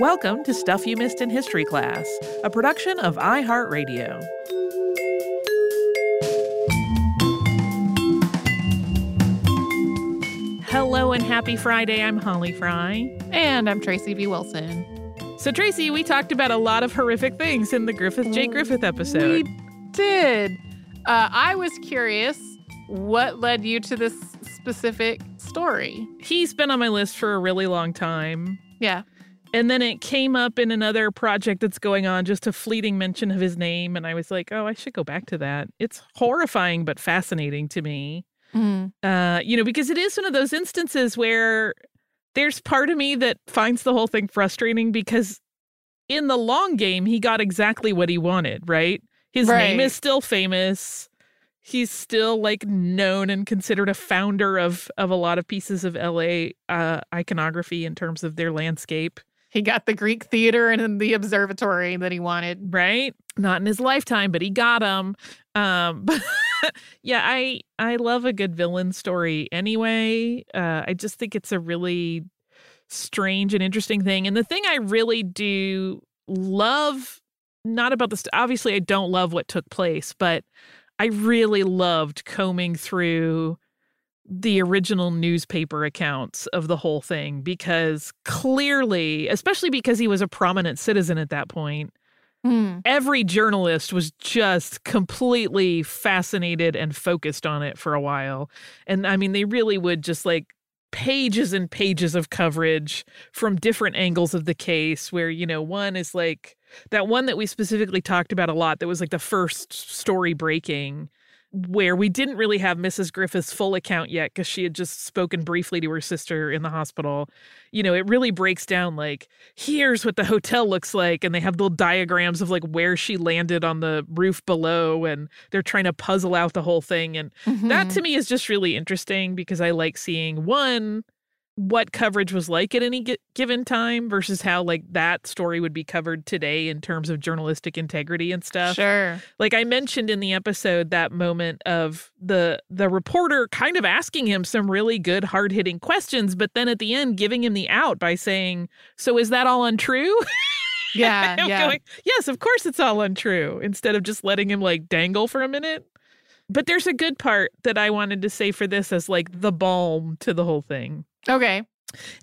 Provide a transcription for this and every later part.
Welcome to Stuff You Missed in History Class, a production of iHeartRadio. Hello and happy Friday. I'm Holly Fry. And I'm Tracy V. Wilson. So, Tracy, we talked about a lot of horrific things in the Griffith J. Griffith episode. We did. Uh, I was curious what led you to this specific story? He's been on my list for a really long time. Yeah. And then it came up in another project that's going on, just a fleeting mention of his name. And I was like, oh, I should go back to that. It's horrifying, but fascinating to me. Mm. Uh, you know, because it is one of those instances where there's part of me that finds the whole thing frustrating because in the long game, he got exactly what he wanted, right? His right. name is still famous. He's still like known and considered a founder of of a lot of pieces of LA uh, iconography in terms of their landscape. He got the Greek theater and the observatory that he wanted. Right? Not in his lifetime, but he got them. Um, yeah, I I love a good villain story anyway. Uh, I just think it's a really strange and interesting thing. And the thing I really do love, not about this, obviously, I don't love what took place, but I really loved combing through the original newspaper accounts of the whole thing because clearly, especially because he was a prominent citizen at that point, mm. every journalist was just completely fascinated and focused on it for a while. And I mean, they really would just like pages and pages of coverage from different angles of the case where, you know, one is like that one that we specifically talked about a lot that was like the first story breaking where we didn't really have Mrs. Griffith's full account yet because she had just spoken briefly to her sister in the hospital. You know, it really breaks down like, here's what the hotel looks like. And they have little diagrams of like where she landed on the roof below. And they're trying to puzzle out the whole thing. And mm-hmm. that to me is just really interesting because I like seeing one, what coverage was like at any given time versus how like that story would be covered today in terms of journalistic integrity and stuff. Sure. Like I mentioned in the episode that moment of the the reporter kind of asking him some really good hard-hitting questions but then at the end giving him the out by saying, "So is that all untrue?" Yeah, yeah. Going, yes, of course it's all untrue instead of just letting him like dangle for a minute. But there's a good part that I wanted to say for this as like the balm to the whole thing. Okay.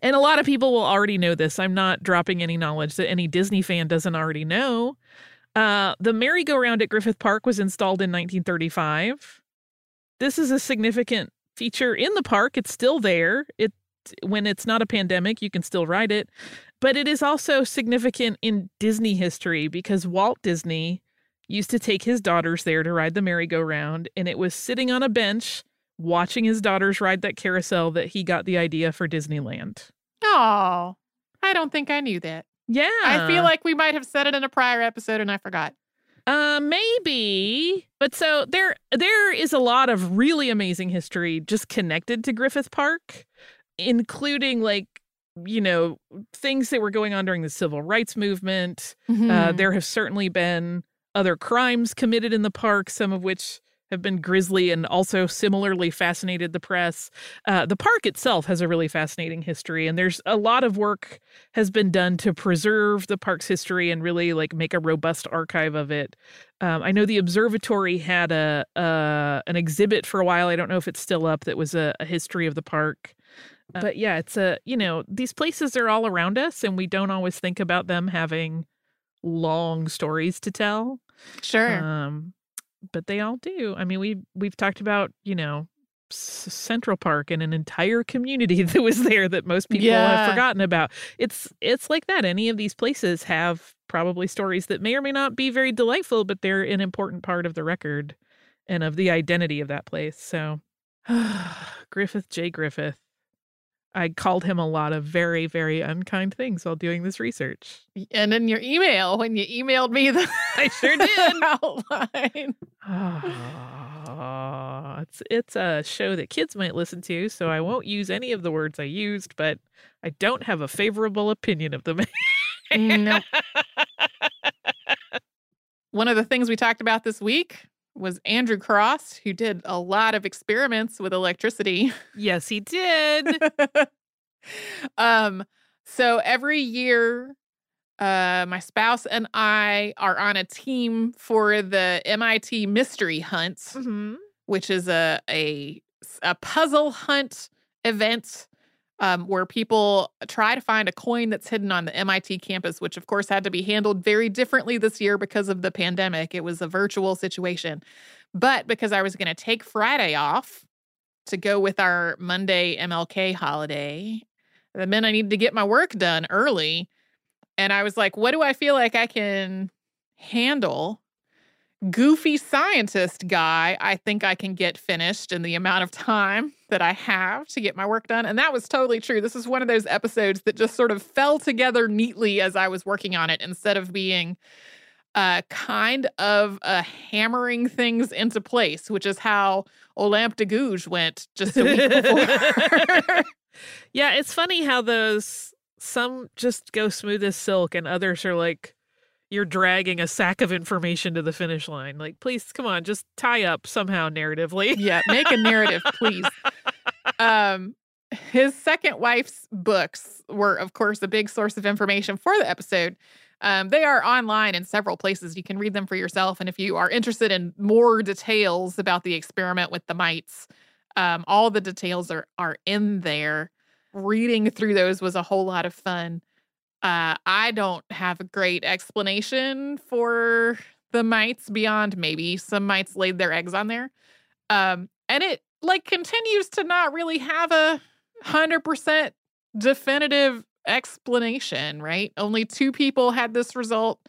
And a lot of people will already know this. I'm not dropping any knowledge that any Disney fan doesn't already know. Uh, the merry-go-round at Griffith Park was installed in 1935. This is a significant feature in the park. It's still there. It when it's not a pandemic, you can still ride it. But it is also significant in Disney history because Walt Disney used to take his daughters there to ride the merry-go-round, and it was sitting on a bench watching his daughters ride that carousel that he got the idea for Disneyland. Oh, I don't think I knew that. Yeah. I feel like we might have said it in a prior episode and I forgot. Uh maybe. But so there there is a lot of really amazing history just connected to Griffith Park, including like you know things that were going on during the civil rights movement. Uh, mm-hmm. Uh, there have certainly been other crimes committed in the park, some of which have been grisly and also similarly fascinated the press. Uh, the park itself has a really fascinating history, and there's a lot of work has been done to preserve the park's history and really like make a robust archive of it. Um, I know the observatory had a uh, an exhibit for a while. I don't know if it's still up. That was a, a history of the park. Uh, but yeah, it's a you know these places are all around us, and we don't always think about them having long stories to tell. Sure. Um, but they all do. I mean, we we've talked about you know S- Central Park and an entire community that was there that most people yeah. have forgotten about. It's it's like that. Any of these places have probably stories that may or may not be very delightful, but they're an important part of the record and of the identity of that place. So, Griffith J. Griffith. I called him a lot of very, very unkind things while doing this research. And in your email, when you emailed me the I sure did outline. Oh, it's it's a show that kids might listen to, so I won't use any of the words I used, but I don't have a favorable opinion of them. nope. One of the things we talked about this week was Andrew Crosse, who did a lot of experiments with electricity. Yes, he did. um, so every year Uh, my spouse and I are on a team for the MIT Mystery Hunt, Mm-hmm. which is a a, a puzzle hunt event um, where people try to find a coin that's hidden on the MIT campus, which of course had to be handled very differently this year because of the pandemic. It was a virtual situation. But because I was going to take Friday off to go with our Monday MLK holiday, that meant I needed to get my work done early. And I was like, what do I feel like I can handle? Goofy scientist guy, I think I can get finished in the amount of time that I have to get my work done. And that was totally true. This is one of those episodes that just sort of fell together neatly as I was working on it instead of being uh, kind of uh, hammering things into place, which is how Olympe de Gouges went just a week before. yeah, it's funny how those some just go smooth as silk and others are like you're dragging a sack of information to the finish line. Like, please come on, just tie up somehow narratively. yeah, make a narrative, please. Um his second wife's books were, of course, a big source of information for the episode. Um, they are online in several places. You can read them for yourself. And if you are interested in more details about the experiment with the mites, um, all the details are are in there. Reading through those was a whole lot of fun. Uh, I don't have a great explanation for the mites beyond maybe some mites laid their eggs on there. Um, and it like continues to not really have a hundred percent definitive explanation, right? Only two people had this result.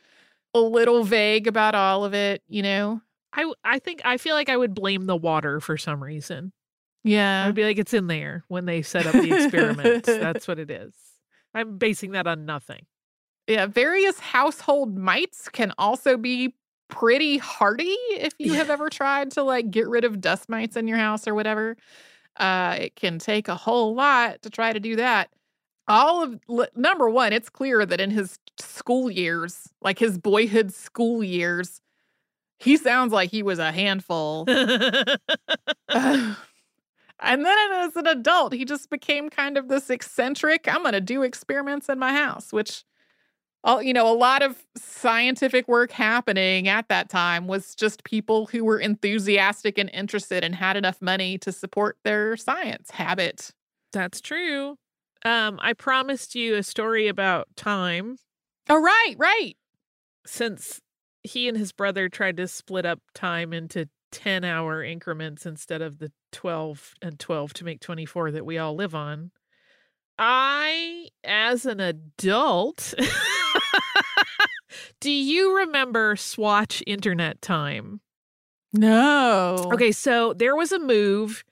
A little vague about all of it, you know. I I think I feel like I would blame the water for some reason. Yeah. I'd be like, it's in there when they set up the experiment. That's what it is. I'm basing that on nothing. Yeah, various household mites can also be pretty hardy if you have ever tried to like get rid of dust mites in your house or whatever. Uh, it can take a whole lot to try to do that. All of number one, it's clear that in his school years, like his boyhood school years, he sounds like he was a handful. and then as an adult, he just became kind of this eccentric, I'm going to do experiments in my house, which all you know, a lot of scientific work happening at that time was just people who were enthusiastic and interested and had enough money to support their science habit. That's true. Um, I promised you a story about time Oh, right, right. since he and his brother tried to split up time into 10 hour increments instead of the 12 and 12 to make 24 that we all live on. I, as an adult, do you remember Swatch Internet Time? No. Okay, so there was a move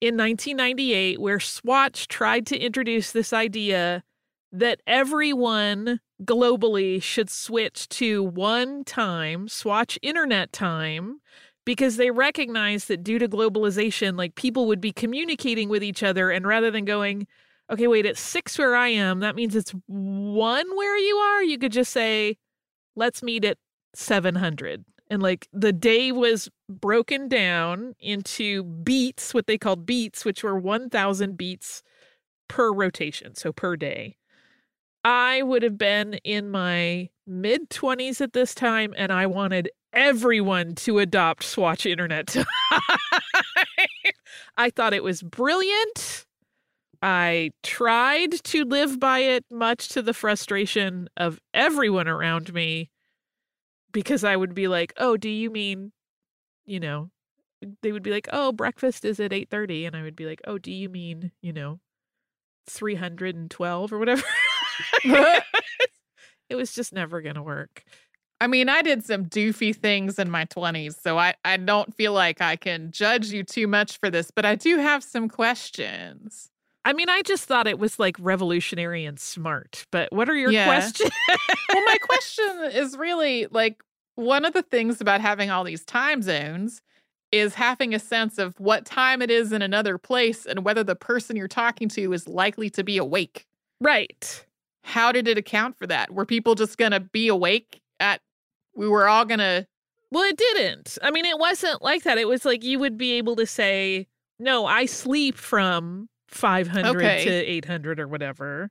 in 1998 where Swatch tried to introduce this idea that everyone globally should switch to one time, Swatch Internet Time, because they recognized that due to globalization, like people would be communicating with each other, and rather than going, okay, wait, it's six where I am, that means it's one where you are, you could just say, let's meet at 700 and like the day was broken down into beats what they called beats which were 1000 beats per rotation so per day i would have been in my mid 20s at this time and i wanted everyone to adopt swatch internet i thought it was brilliant i tried to live by it much to the frustration of everyone around me because I would be like, "Oh, do you mean, you know?" They would be like, "Oh, breakfast is at eight 8:30." And I would be like, "Oh, do you mean, you know, 312 or whatever?" it was just never going to work. I mean, I did some doofy things in my 20s, so I, I don't feel like I can judge you too much for this, but I do have some questions. I mean, I just thought it was like revolutionary and smart. But what are your Yeah. questions? well, my question is really like one of the things about having all these time zones is having a sense of what time it is in another place and whether the person you're talking to is likely to be awake. right. How did it account for that? Were people just going to be awake at we were all going to Well, it didn't. I mean, it wasn't like that. It was like you would be able to say, "No, I sleep from 500 Okay. to 800 or whatever."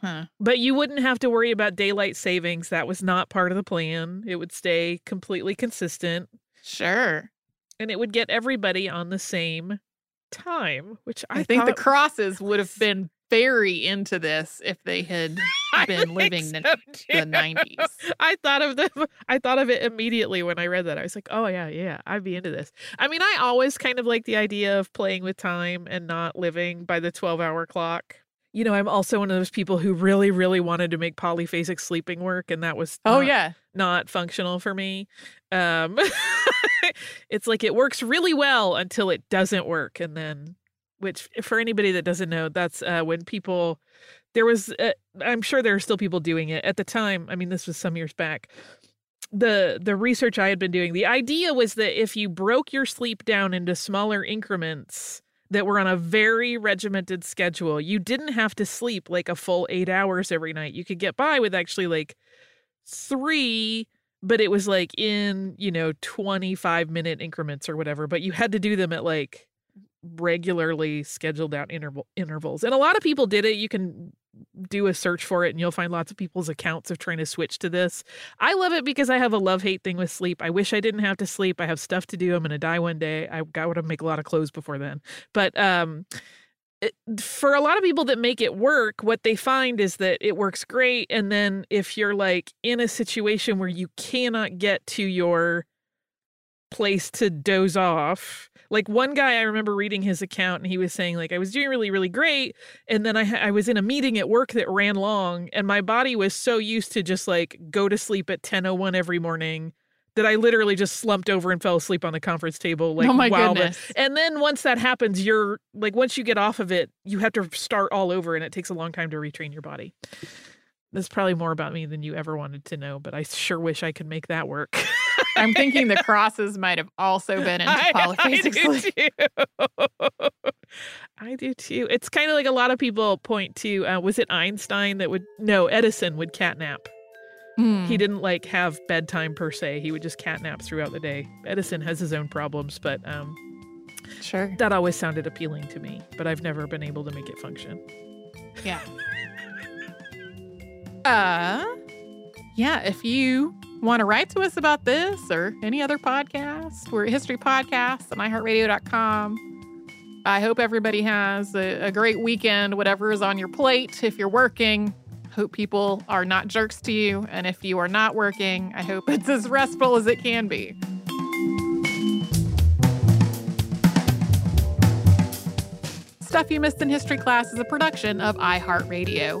Huh. But you wouldn't have to worry about daylight savings. That was not part of the plan. It would stay completely consistent Sure. and it would get everybody on the same time, which I, I, think the Crosses would have been very into this if they had been living so, the, the 90s. I thought of them. I thought of it immediately when I read that. I was like, "Oh yeah, yeah, I'd be into this." I mean, I always kind of like the idea of playing with time and not living by the twelve-hour clock. You know, I'm also one of those people who really, really wanted to make polyphasic sleeping work, and that was Oh, not- yeah. not functional for me. Um, it's like it works really well until it doesn't work, and then, which for anybody that doesn't know, that's uh, when people. There was, uh, I'm sure there are still people doing it at the time. I mean, this was some years back. The the research I had been doing, the idea was that if you broke your sleep down into smaller increments that were on a very regimented schedule, you didn't have to sleep like a full eight hours every night. You could get by with actually like three but it was like in you know 25 minute increments or whatever but you had to do them at like regularly scheduled out interval intervals and a lot of people did it you can do a search for it and you'll find lots of people's accounts of trying to switch to this i love it because i have a love hate thing with sleep i wish i didn't have to sleep i have stuff to do i'm gonna die one day i got to make a lot of clothes before then but um for a lot of people that make it work, what they find is that it works great. And then if you're like in a situation where you cannot get to your place to doze off, like one guy I remember reading his account and he was saying like I was doing really really great and then I I was in a meeting at work that ran long and my body was so used to just like go to sleep at 10:01 every morning that I literally just slumped over and fell asleep on the conference table like oh, my the- goodness. and then once that happens, you're like, once you get off of it, you have to start all over and it takes a long time to retrain your body. That's probably more about me than you ever wanted to know, but I sure wish I could make that work. I'm thinking the Crosses might have also been into I, I polyphasic do too. I do too. It's kind of like a lot of people point to, uh, was it Einstein that would, no, Edison would catnap. Hmm. He didn't like have bedtime per se. He would just catnap throughout the day. Edison has his own problems, but um, Sure. that always sounded appealing to me, but I've never been able to make it function. Yeah. Uh, yeah. If you want to write to us about this or any other podcast, we're at History Podcast on iHeartRadio.com. I hope everybody has a, a great weekend, whatever is on your plate. If you're working, hope people are not jerks to you. And if you are not working, I hope it's as restful as it can be. Stuff You Missed in History Class is a production of iHeartRadio.